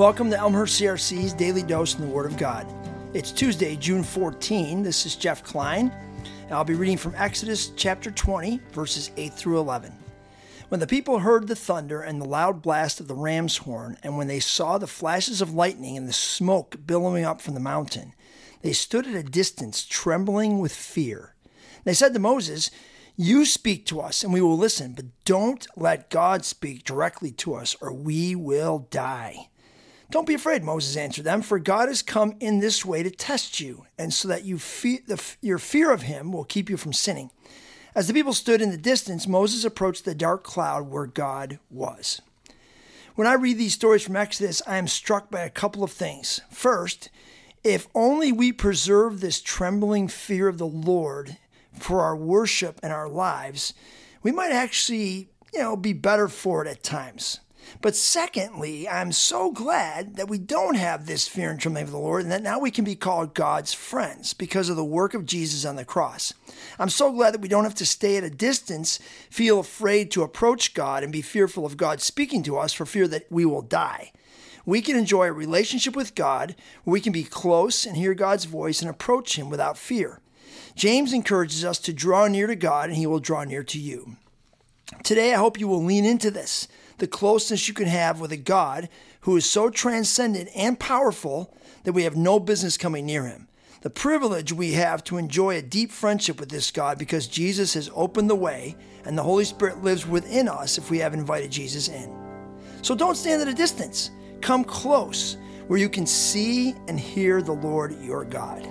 Welcome to Elmhurst CRC's Daily Dose in the Word of God. It's Tuesday, June 14. This is Jeff Klein, and I'll be reading from Exodus chapter 20, verses 8 through 11. When the people heard the thunder and the loud blast of the ram's horn, and when they saw the flashes of lightning and the smoke billowing up from the mountain, they stood at a distance, trembling with fear. They said to Moses, You speak to us, and we will listen, but don't let God speak directly to us, or we will die. Don't be afraid, Moses answered them, for God has come in this way to test you, and so that you fe- the, your fear of him will keep you from sinning. As the people stood in the distance, Moses approached the dark cloud where God was. When I read these stories from Exodus, I am struck by a couple of things. First, if only we preserve this trembling fear of the Lord for our worship and our lives, we might actually, you know, be better for it at times. But secondly, I'm so glad that we don't have this fear and trembling of the Lord and that now we can be called God's friends because of the work of Jesus on the cross. I'm so glad that we don't have to stay at a distance, feel afraid to approach God, and be fearful of God speaking to us for fear that we will die. We can enjoy a relationship with God where we can be close and hear God's voice and approach Him without fear. James encourages us to draw near to God and He will draw near to you. Today, I hope you will lean into this the closeness you can have with a God who is so transcendent and powerful that we have no business coming near him. The privilege we have to enjoy a deep friendship with this God because Jesus has opened the way and the Holy Spirit lives within us if we have invited Jesus in. So don't stand at a distance. Come close where you can see and hear the Lord your God.